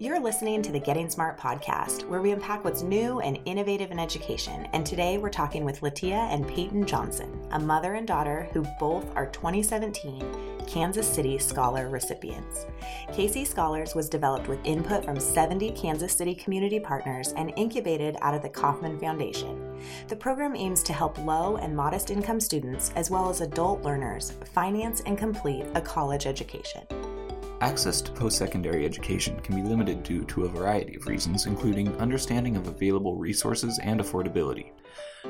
You're listening to the Getting Smart podcast, where we unpack what's new and innovative in education. And today we're talking with Latia and Peyton Johnson, a mother and daughter who both are 2017 Kansas City Scholar recipients. KC Scholars was developed with input from 70 Kansas City community partners and incubated out of the Kauffman Foundation. The program aims to help low and modest income students, as well as adult learners, finance and complete a college education. Access to post secondary education can be limited due to a variety of reasons, including understanding of available resources and affordability.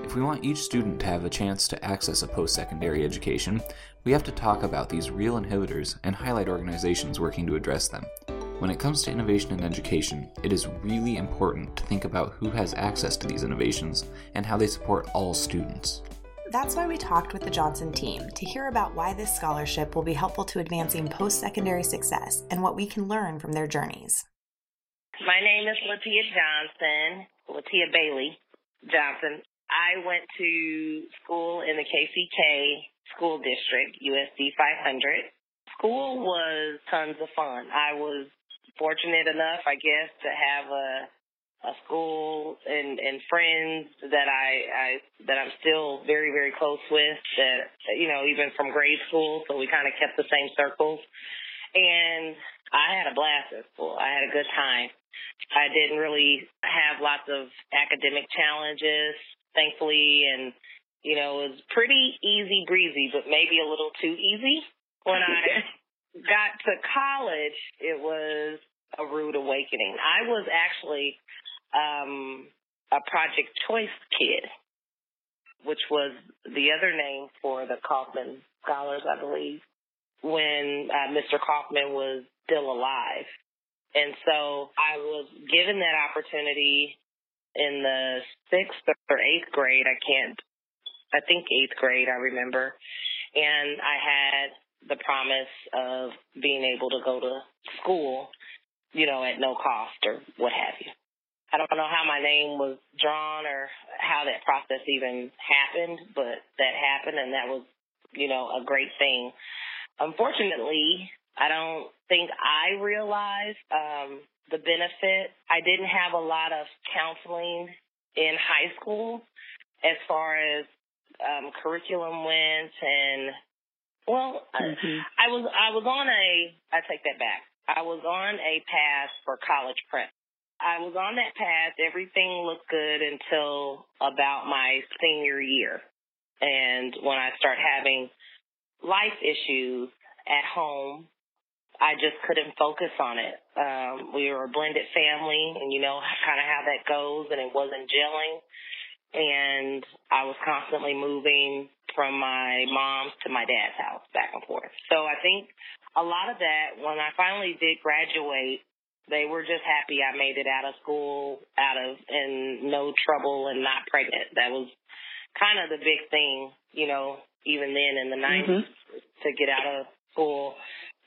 If we want each student to have a chance to access a post secondary education, we have to talk about these real inhibitors and highlight organizations working to address them. When it comes to innovation in education, it is really important to think about who has access to these innovations and how they support all students. That's why we talked with the Johnson team to hear about why this scholarship will be helpful to advancing post secondary success and what we can learn from their journeys. My name is Latia Johnson, Latia Bailey Johnson. I went to school in the KCK school district, USD 500. School was tons of fun. I was fortunate enough, I guess, to have a a school and and friends that I I that I'm still very very close with that you know even from grade school so we kind of kept the same circles. And I had a blast at school. I had a good time. I didn't really have lots of academic challenges thankfully and you know it was pretty easy breezy but maybe a little too easy. When I got to college it was a rude awakening. I was actually um, a Project Choice kid, which was the other name for the Kauffman scholars, I believe, when uh, Mr. Kauffman was still alive. And so I was given that opportunity in the sixth or eighth grade. I can't, I think eighth grade, I remember. And I had the promise of being able to go to school, you know, at no cost or what have you. I don't know how my name was drawn or how that process even happened, but that happened and that was, you know, a great thing. Unfortunately, I don't think I realized um, the benefit. I didn't have a lot of counseling in high school as far as um, curriculum went and well, mm-hmm. I, I was I was on a I take that back. I was on a path for college prep. I was on that path. Everything looked good until about my senior year. And when I start having life issues at home, I just couldn't focus on it. Um, we were a blended family and you know kind of how that goes and it wasn't gelling. And I was constantly moving from my mom's to my dad's house back and forth. So I think a lot of that when I finally did graduate they were just happy I made it out of school, out of and no trouble and not pregnant. That was kind of the big thing, you know, even then in the 90s mm-hmm. to get out of school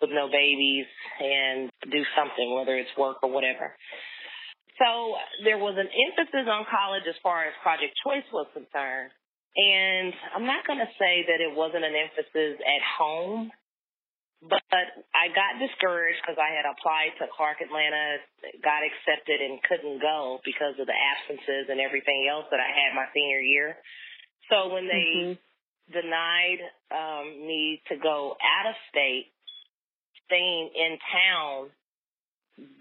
with no babies and do something, whether it's work or whatever. So there was an emphasis on college as far as Project Choice was concerned. And I'm not going to say that it wasn't an emphasis at home but I got discouraged because I had applied to Clark Atlanta, got accepted, and couldn't go because of the absences and everything else that I had my senior year. So when they mm-hmm. denied um, me to go out of state, staying in town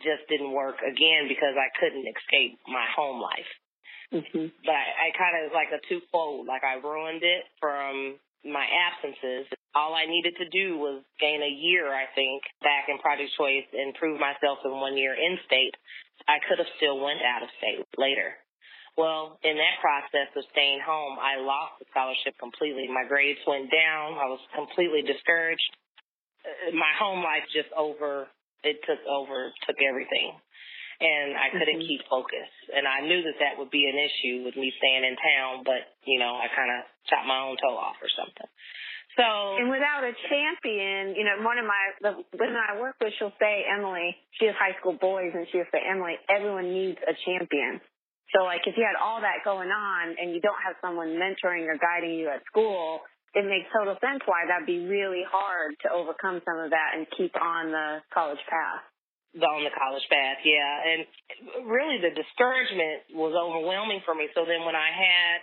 just didn't work again because I couldn't escape my home life. Mm-hmm. But I, I kind of like a twofold. Like I ruined it from my absences. All I needed to do was gain a year, I think, back in Project Choice and prove myself in one year in state. I could have still went out of state later. Well, in that process of staying home, I lost the scholarship completely. My grades went down. I was completely discouraged. Uh, my home life just over, it took over, took everything and I couldn't mm-hmm. keep focus. And I knew that that would be an issue with me staying in town, but you know, I kind of chopped my own toe off or something. So and without a champion, you know, one of my the women I work with, she'll say Emily. She has high school boys, and she'll say Emily. Everyone needs a champion. So like if you had all that going on and you don't have someone mentoring or guiding you at school, it makes total sense why that'd be really hard to overcome some of that and keep on the college path. On the college path, yeah. And really the discouragement was overwhelming for me. So then when I had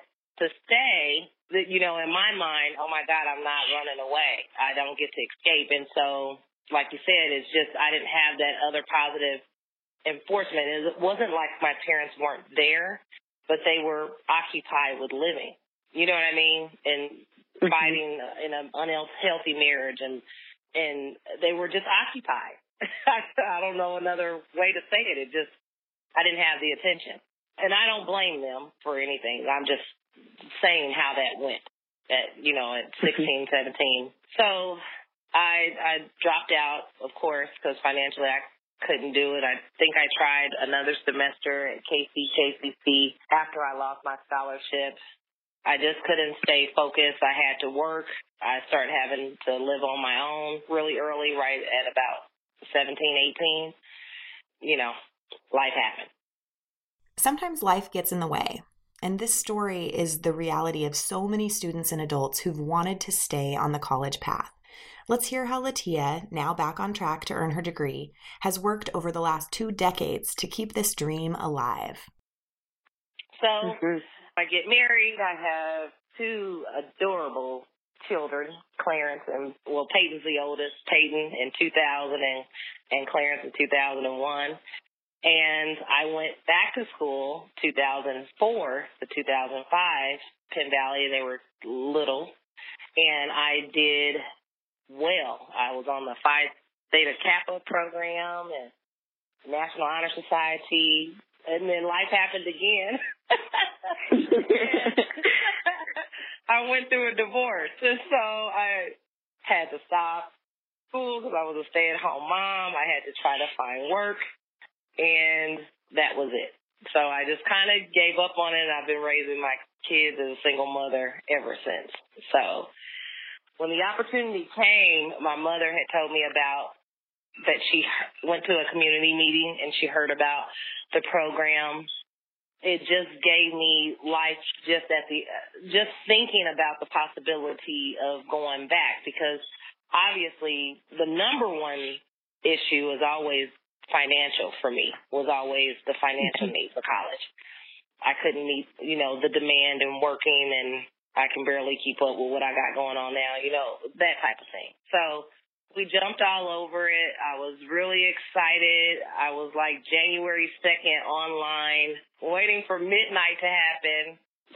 to stay, that you know, in my mind, oh my God, I'm not running away. I don't get to escape. And so, like you said, it's just I didn't have that other positive enforcement. It wasn't like my parents weren't there, but they were occupied with living. You know what I mean? And mm-hmm. fighting in an unhealthy marriage, and and they were just occupied. I don't know another way to say it. It just I didn't have the attention, and I don't blame them for anything. I'm just saying how that went at you know at mm-hmm. 16, 17. So I I dropped out, of course, because financially I couldn't do it. I think I tried another semester at KC KCC after I lost my scholarship. I just couldn't stay focused. I had to work. I started having to live on my own really early, right at about 17, 18. You know, life happened. Sometimes life gets in the way. And this story is the reality of so many students and adults who've wanted to stay on the college path. Let's hear how Latia, now back on track to earn her degree, has worked over the last two decades to keep this dream alive. So, mm-hmm. I get married. I have two adorable children, Clarence and, well, Peyton's the oldest, Peyton in 2000 and, and Clarence in 2001. And I went back to school 2004 to 2005, Penn Valley. They were little, and I did well. I was on the Phi Theta Kappa program and National Honor Society, and then life happened again. I went through a divorce, and so I had to stop school because I was a stay-at-home mom. I had to try to find work and that was it. So I just kind of gave up on it. And I've been raising my kids as a single mother ever since. So when the opportunity came, my mother had told me about that she went to a community meeting and she heard about the program. It just gave me life just at the, just thinking about the possibility of going back because obviously the number one issue is always financial for me was always the financial mm-hmm. need for college. I couldn't meet, you know, the demand and working and I can barely keep up with what I got going on now, you know, that type of thing. So we jumped all over it. I was really excited. I was like January 2nd online, waiting for midnight to happen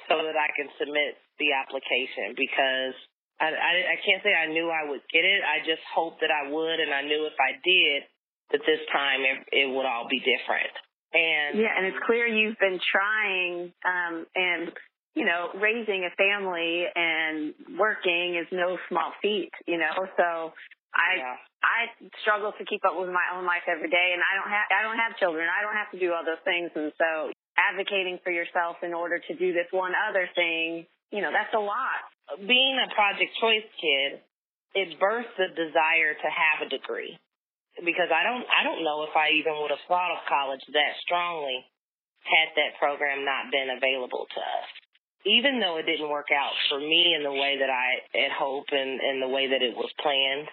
so that I can submit the application because I, I, I can't say I knew I would get it. I just hoped that I would, and I knew if I did, that this time it, it would all be different. And yeah, and it's clear you've been trying, um, and you know, raising a family and working is no small feat, you know. So I yeah. I struggle to keep up with my own life every day, and I don't have I don't have children. I don't have to do all those things, and so advocating for yourself in order to do this one other thing, you know, that's a lot. Being a Project Choice kid, it birthed the desire to have a degree because I don't I don't know if I even would have thought of college that strongly had that program not been available to us. Even though it didn't work out for me in the way that I had hoped and, and the way that it was planned,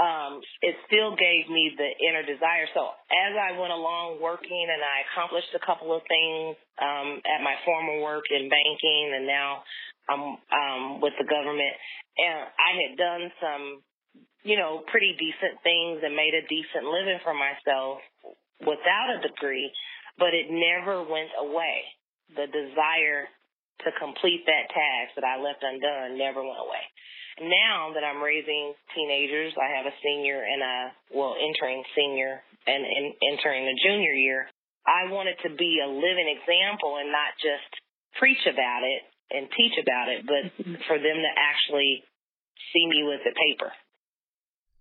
um, it still gave me the inner desire. So as I went along working and I accomplished a couple of things um, at my former work in banking and now I'm um, with the government, and I had done some you know, pretty decent things and made a decent living for myself without a degree, but it never went away. The desire to complete that task that I left undone never went away. Now that I'm raising teenagers, I have a senior and a, well, entering senior and, and entering a junior year. I wanted to be a living example and not just preach about it and teach about it, but mm-hmm. for them to actually see me with the paper.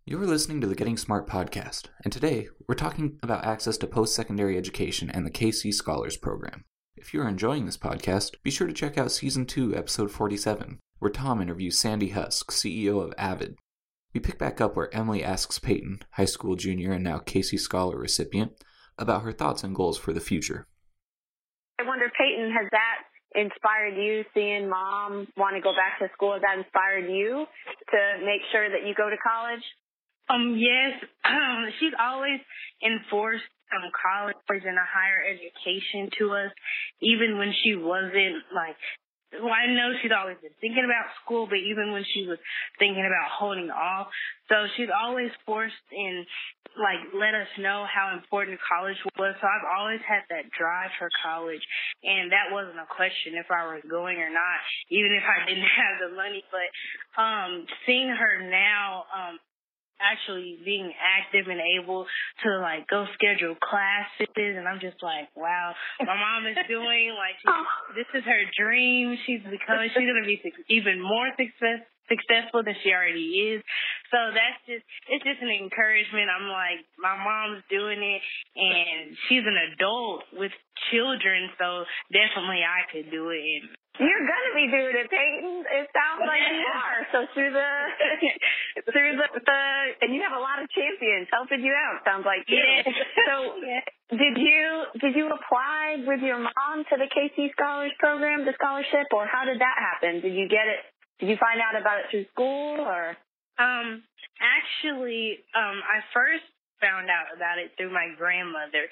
You're listening to the Getting Smart podcast, and today we're talking about access to post secondary education and the KC Scholars Program. If you're enjoying this podcast, be sure to check out Season 2, Episode 47, where Tom interviews Sandy Husk, CEO of Avid. We pick back up where Emily asks Peyton, high school junior and now KC Scholar recipient, about her thoughts and goals for the future. I wonder, Peyton, has that inspired you seeing mom want to go back to school? Has that inspired you to make sure that you go to college? Um, yes. Um, she's always enforced um college and a higher education to us, even when she wasn't like well, I know she's always been thinking about school, but even when she was thinking about holding off, so she's always forced in, like, let us know how important college was. So I've always had that drive for college, and that wasn't a question if I was going or not, even if I didn't have the money. But um seeing her now, um, actually being active and able to like go schedule classes and I'm just like, wow, my mom is doing like this is her dream. She's becoming she's gonna be even more success successful than she already is. So that's just it's just an encouragement. I'm like my mom's doing it and she's an adult with children, so definitely I could do it and you're gonna be doing it, Peyton. It sounds like you are. So through the through the, the and you have a lot of champions helping you out. Sounds like too. Yeah. So yeah. did you did you apply with your mom to the KC Scholars Program, the scholarship, or how did that happen? Did you get it? Did you find out about it through school or? Um, actually, um, I first found out about it through my grandmother.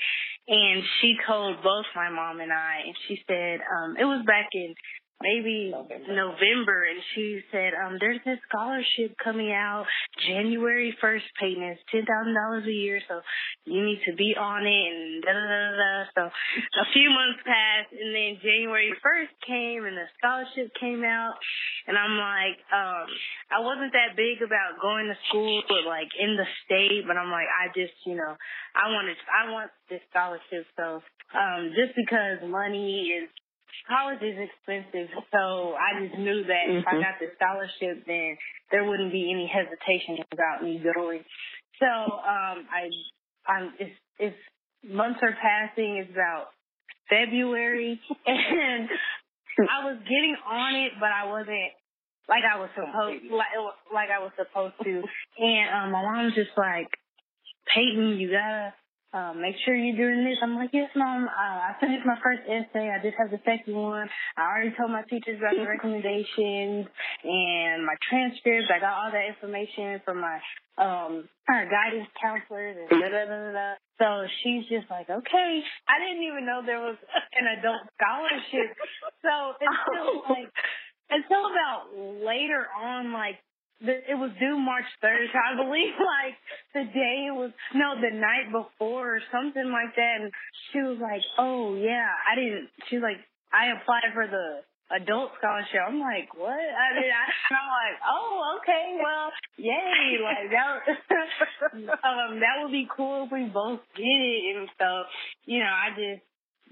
And she told both my mom and I and she said um it was back in maybe November. November, and she said, um, there's this scholarship coming out January 1st, Peyton. It's $10,000 a year, so you need to be on it, and da da da da. So a few months passed, and then January 1st came, and the scholarship came out, and I'm like, um, I wasn't that big about going to school, but like in the state, but I'm like, I just, you know, I wanted, I want this scholarship, so um, just because money is college is expensive, so I just knew that mm-hmm. if I mm-hmm. got the scholarship, then there wouldn't be any hesitation about me going. So um, I, I'm it's, it's months are passing. It's about February, and I was getting on it, but I wasn't like I was supposed like like I was supposed to. And um, my mom was just like, Peyton, you gotta um, make sure you're doing this. I'm like, yes, mom. Uh, I finished my first essay. I just have the second one. I already told my teachers about the recommendations and my transcripts. I got all that information from my um our guidance counselors and da da da da. So she's just like, okay. I didn't even know there was an adult scholarship. So until like until about later on, like it was due March 3rd. I believe like the day it was, no, the night before or something like that. And she was like, oh yeah, I didn't, she was like, I applied for the adult scholarship. I'm like, what? I mean, I, I'm like, oh, okay, well, yay, like that. um, that would be cool if we both did it. And so, you know, I just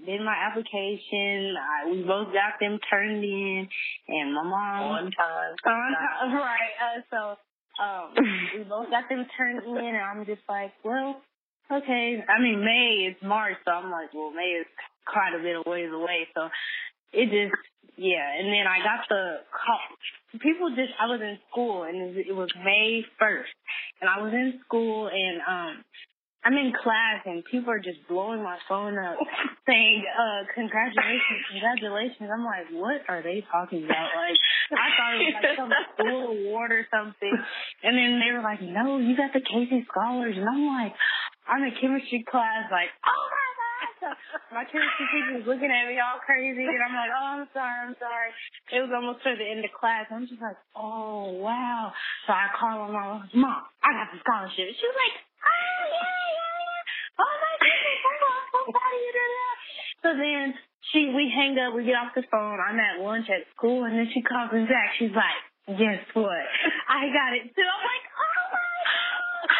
did my application. I, we both got them turned in, and my mom on time. On time, right? Uh, so um, we both got them turned in, and I'm just like, well, okay. I mean, May is March, so I'm like, well, May is quite a bit of ways away. So it just, yeah. And then I got the call. People just, I was in school, and it was May 1st, and I was in school, and um I'm in class and people are just blowing my phone up saying, uh, congratulations, congratulations. I'm like, what are they talking about? Like, I thought it was like some school award or something. And then they were like, no, you got the KC Scholars. And I'm like, I'm in chemistry class, like, oh my God. my chemistry teacher was looking at me all crazy. And I'm like, oh, I'm sorry, I'm sorry. It was almost to the end of class. I'm just like, oh, wow. So I call my mom, Mom, I got the scholarship. She was like, So then she, we hang up, we get off the phone. I'm at lunch at school, and then she calls me back. She's like, guess what? I got it too. I'm like, oh my god.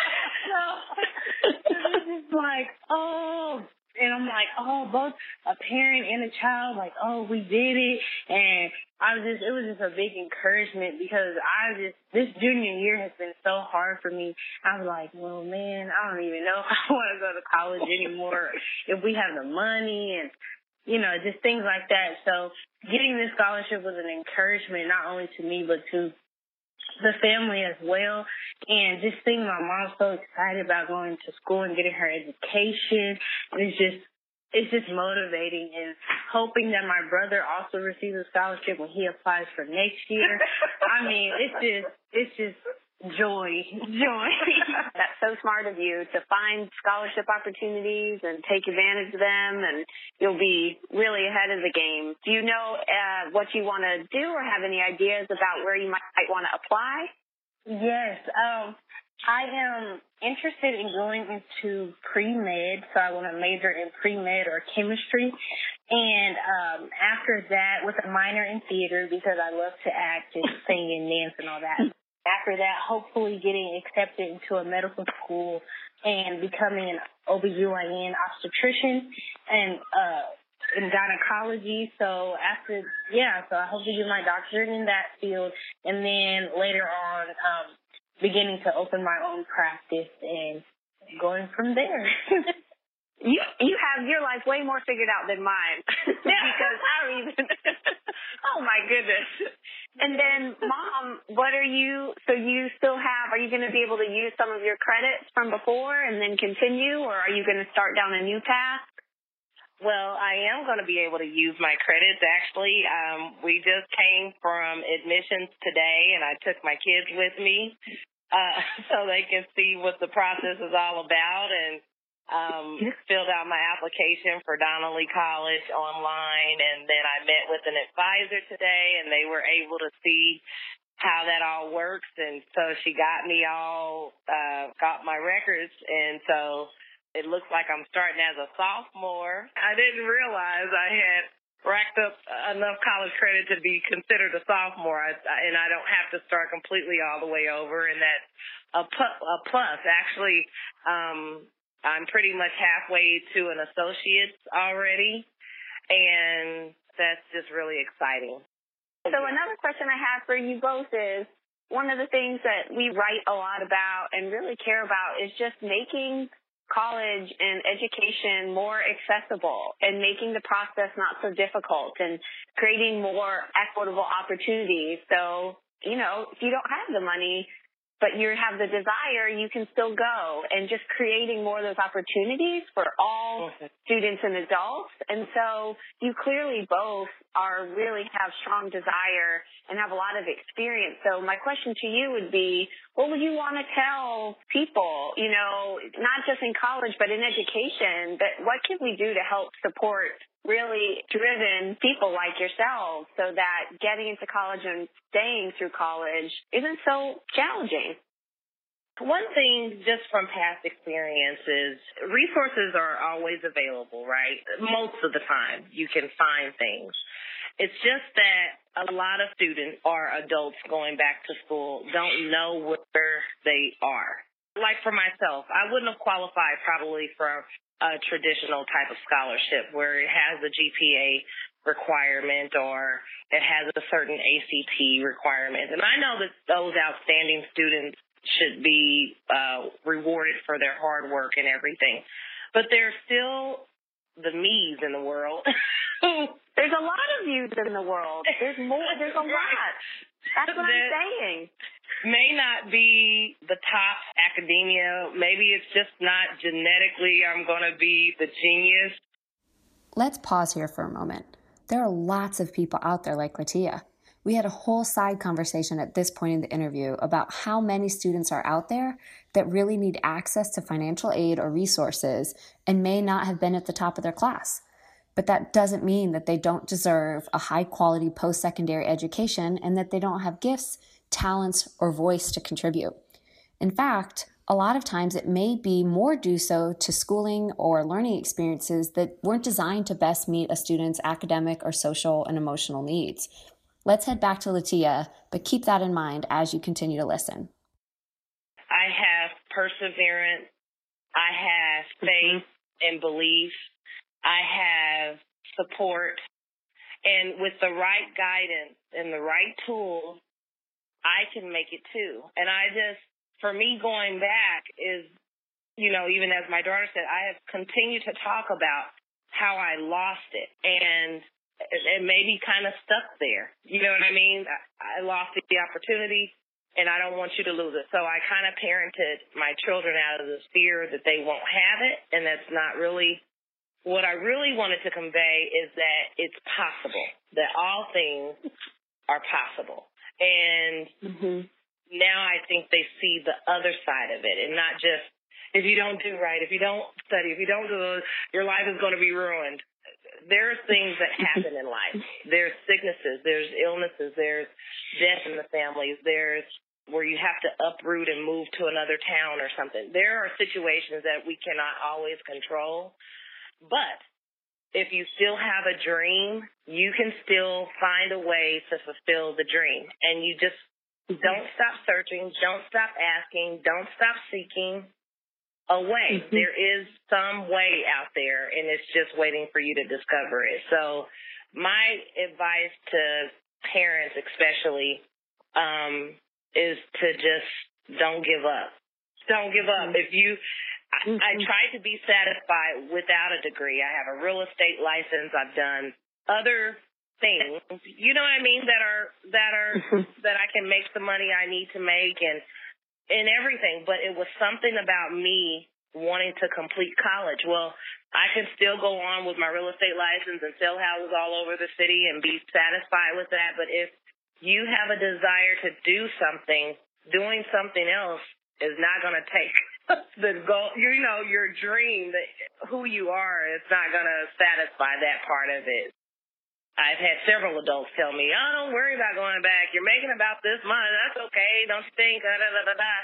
So, this is like, oh, and I'm like, oh, both a parent and a child, like, oh, we did it, and I was just, it was just a big encouragement because I just, this junior year has been so hard for me. I was like, well, man, I don't even know if I want to go to college anymore, if we have the money and, you know, just things like that. So getting this scholarship was an encouragement, not only to me, but to the family as well. And just seeing my mom so excited about going to school and getting her education is just it's just motivating and hoping that my brother also receives a scholarship when he applies for next year. I mean, it's just it's just joy, joy. That's so smart of you to find scholarship opportunities and take advantage of them, and you'll be really ahead of the game. Do you know uh, what you want to do, or have any ideas about where you might, might want to apply? Yes. Um, I am interested in going into pre-med, so I want to major in pre-med or chemistry. And um, after that, with a minor in theater because I love to act and sing and dance and all that. After that, hopefully getting accepted into a medical school and becoming an OBGYN obstetrician and uh, in gynecology. So after, yeah, so I hope to get my doctorate in that field. And then later on, um, beginning to open my own practice and going from there. you you have your life way more figured out than mine because I even. oh my goodness. And then, mom, what are you? So you still have? Are you going to be able to use some of your credits from before and then continue, or are you going to start down a new path? Well, I am going to be able to use my credits. Actually, um, we just came from admissions today, and I took my kids with me uh, so they can see what the process is all about. And um, filled out my application for Donnelly College online, and then I met with an advisor today, and they were able to see how that all works, and so she got me all uh, got my records, and so it looks like I'm starting as a sophomore. I didn't realize I had racked up enough college credit to be considered a sophomore, I, and I don't have to start completely all the way over, and that's a, pu- a plus. Actually, um, I'm pretty much halfway to an associate's already, and that's just really exciting. So another question I have for you both is, one of the things that we write a lot about and really care about is just making college and education more accessible and making the process not so difficult and creating more equitable opportunities. So, you know, if you don't have the money, but you have the desire, you can still go and just creating more of those opportunities for all mm-hmm. students and adults. And so you clearly both are really have strong desire and have a lot of experience. So my question to you would be, what would you want to tell people, you know, not just in college, but in education, that what can we do to help support really driven people like yourselves so that getting into college and staying through college isn't so challenging. One thing just from past experiences, resources are always available, right? Most of the time you can find things. It's just that a lot of students or adults going back to school don't know where they are. Like for myself, I wouldn't have qualified probably for a traditional type of scholarship where it has a GPA requirement or it has a certain ACT requirement. And I know that those outstanding students should be uh, rewarded for their hard work and everything. But there's still the me's in the world. there's a lot of yous in the world. There's more. There's a lot. That's what I'm saying may not be the top academia. Maybe it's just not genetically, I'm going to be the genius. Let's pause here for a moment. There are lots of people out there like Latia. We had a whole side conversation at this point in the interview about how many students are out there that really need access to financial aid or resources and may not have been at the top of their class. But that doesn't mean that they don't deserve a high quality post secondary education and that they don't have gifts talents, or voice to contribute. In fact, a lot of times it may be more due so to schooling or learning experiences that weren't designed to best meet a student's academic or social and emotional needs. Let's head back to Latia, but keep that in mind as you continue to listen. I have perseverance. I have faith mm-hmm. and belief. I have support. And with the right guidance and the right tools, I can make it too. And I just, for me going back is, you know, even as my daughter said, I have continued to talk about how I lost it and it, may be kind of stuck there. You know what I mean? I, I lost the opportunity and I don't want you to lose it. So I kind of parented my children out of this fear that they won't have it. And that's not really what I really wanted to convey is that it's possible, that all things are possible. And mm-hmm. now I think they see the other side of it and not just if you don't do right, if you don't study, if you don't do your life is going to be ruined. There are things that happen in life. There's sicknesses, there's illnesses, there's death in the families, there's where you have to uproot and move to another town or something. There are situations that we cannot always control. But if you still have a dream, you can still find a way to fulfill the dream. And you just don't stop searching. Don't stop asking. Don't stop seeking a way. Mm-hmm. There is some way out there, and it's just waiting for you to discover it. So, my advice to parents, especially, um, is to just don't give up. Don't give up. If you, I, I mm-hmm. try to be satisfied without a degree. I have a real estate license. I've done other things, you know what I mean, that are that are mm-hmm. that I can make the money I need to make and and everything. But it was something about me wanting to complete college. Well, I can still go on with my real estate license and sell houses all over the city and be satisfied with that. But if you have a desire to do something, doing something else is not going to take the goal, you know, your dream, that who you are, it's not going to satisfy that part of it. I've had several adults tell me, "Oh, don't worry about going back. You're making about this much. That's okay. Don't you think?" Da, da, da, da.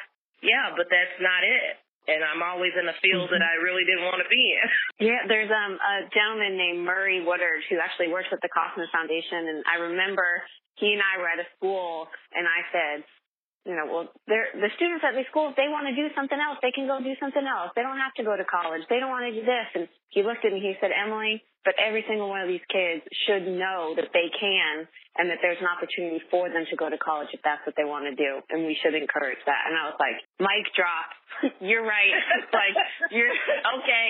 Yeah, but that's not it. And I'm always in a field mm-hmm. that I really didn't want to be in. Yeah, there's um a gentleman named Murray Woodard who actually works at the Kauffman Foundation, and I remember he and I were at a school, and I said, you know, well, they're, the students at these schools, they want to do something else. They can go do something else. They don't have to go to college. They don't want to do this. And he looked at me, he said, Emily, but every single one of these kids should know that they can and that there's an opportunity for them to go to college if that's what they want to do. And we should encourage that. And I was like, mic drop. you're right. Like, you're, okay.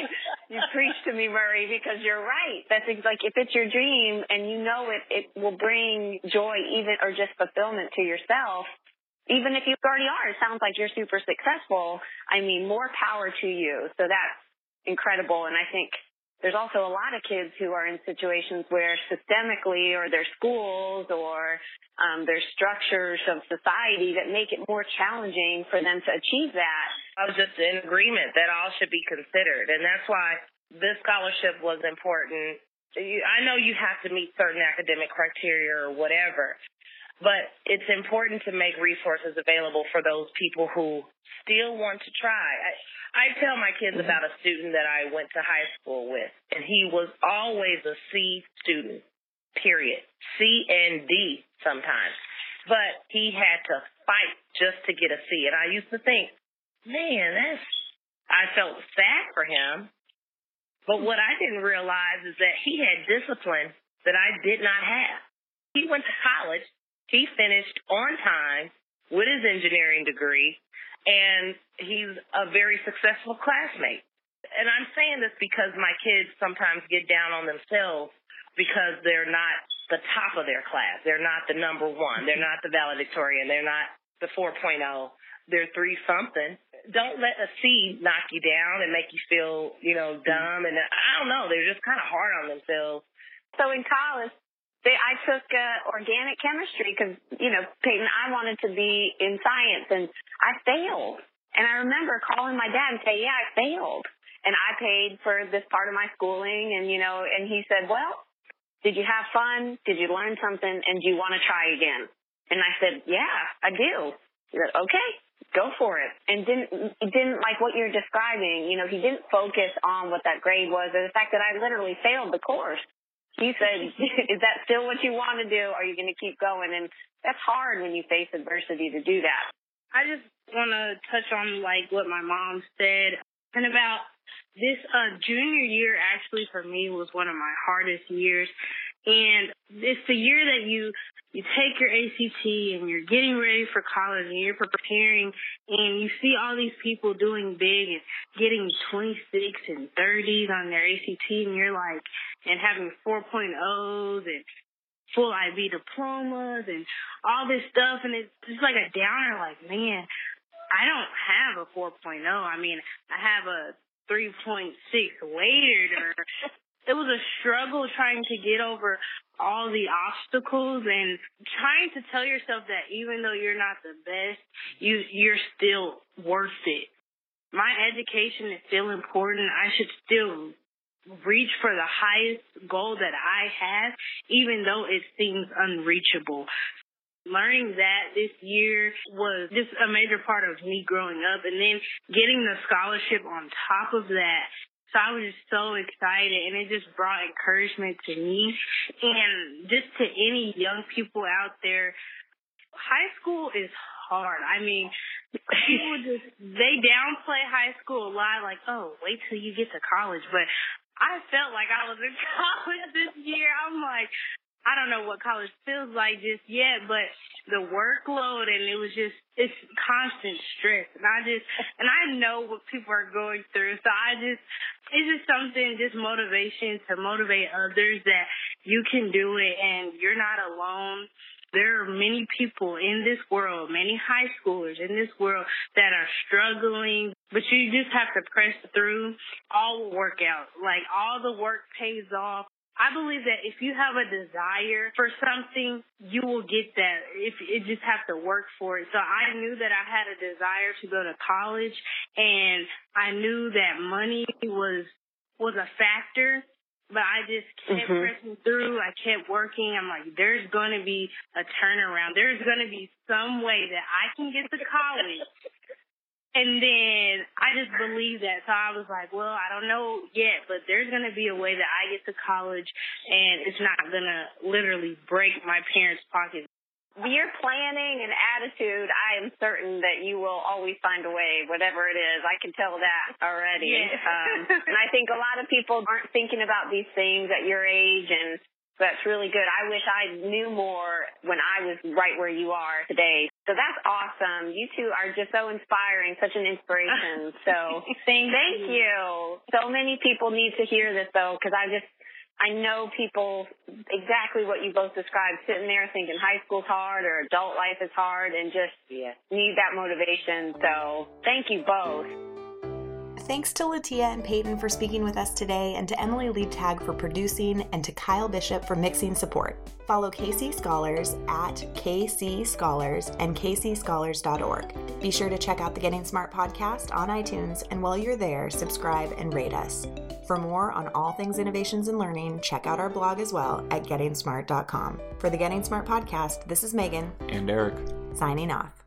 You preach to me, Murray, because you're right. That's like, if it's your dream and you know it, it will bring joy even, or just fulfillment to yourself, even if you already are, it sounds like you're super successful. I mean, more power to you. So that's incredible. And I think there's also a lot of kids who are in situations where systemically or their schools or um, their structures of society that make it more challenging for them to achieve that. I was just in agreement that all should be considered. And that's why this scholarship was important. I know you have to meet certain academic criteria or whatever, but it's important to make resources available for those people who still want to try. I, I tell my kids mm-hmm. about a student that I went to high school with, and he was always a C student, period. C and D sometimes. But he had to fight just to get a C. And I used to think, man, that's, I felt sad for him. But what I didn't realize is that he had discipline that I did not have. He went to college he finished on time with his engineering degree, and he's a very successful classmate. And I'm saying this because my kids sometimes get down on themselves because they're not the top of their class. They're not the number one. They're not the valedictorian. They're not the 4.0. They're three something. Don't let a C knock you down and make you feel, you know, dumb. And I don't know. They're just kind of hard on themselves. So in college, they, I took uh, organic chemistry because, you know, Peyton, I wanted to be in science and I failed. And I remember calling my dad and say, yeah, I failed. And I paid for this part of my schooling and, you know, and he said, well, did you have fun? Did you learn something? And do you want to try again? And I said, yeah, I do. He said, okay, go for it. And didn't, didn't like what you're describing. You know, he didn't focus on what that grade was or the fact that I literally failed the course he said, is that still what you want to do? Are you going to keep going? And that's hard when you face adversity to do that. I just want to touch on like what my mom said and about this uh, junior year actually for me was one of my hardest years. And it's the year that you you take your ACT and you're getting ready for college and you're preparing and you see all these people doing big and getting 26 and 30s on their ACT and you're like, and having 4.0s and full IB diplomas and all this stuff and it's just like a downer like, man, I don't have a 4.0. I mean, I have a 3.6 weighted it was a struggle trying to get over all the obstacles and trying to tell yourself that even though you're not the best, you you're still worth it. My education is still important. I should still reach for the highest goal that I have, even though it seems unreachable. Learning that this year was just a major part of me growing up and then getting the scholarship on top of that. So I was just so excited and it just brought encouragement to me and just to any young people out there. High school is hard. I mean, people just, they downplay high school a lot like, oh, wait till you get to college. But I felt like I was in college this year. I'm like, I don't know what college feels like just yet, but the workload and it was just it's constant stress and I just and I know what people are going through. So I just it's just something just motivation to motivate others that you can do it and you're not alone. There are many people in this world, many high schoolers in this world that are struggling, but you just have to press through. All will work out. Like all the work pays off I believe that if you have a desire for something, you will get that. If you just have to work for it. So I knew that I had a desire to go to college and I knew that money was was a factor, but I just kept mm-hmm. pressing through. I kept working. I'm like, there's going to be a turnaround. There's going to be some way that I can get to college and then I just believed that. So I was like, well, I don't know yet, but there's going to be a way that I get to college and it's not going to literally break my parents' pockets. Your planning and attitude, I am certain that you will always find a way, whatever it is. I can tell that already. Yeah. um, and I think a lot of people aren't thinking about these things at your age and that's really good. I wish I knew more when I was right where you are today. So that's awesome. You two are just so inspiring, such an inspiration. So thank, thank you. you. So many people need to hear this though, because I just, I know people exactly what you both described, sitting there thinking high school's hard or adult life is hard and just yeah. need that motivation. So thank you both. Thanks to Latia and Peyton for speaking with us today, and to Emily Liebtag for producing, and to Kyle Bishop for mixing support. Follow KC Scholars at KC Scholars and kcscholars.org. Be sure to check out the Getting Smart podcast on iTunes, and while you're there, subscribe and rate us. For more on all things innovations and learning, check out our blog as well at gettingsmart.com. For the Getting Smart podcast, this is Megan and Eric signing off.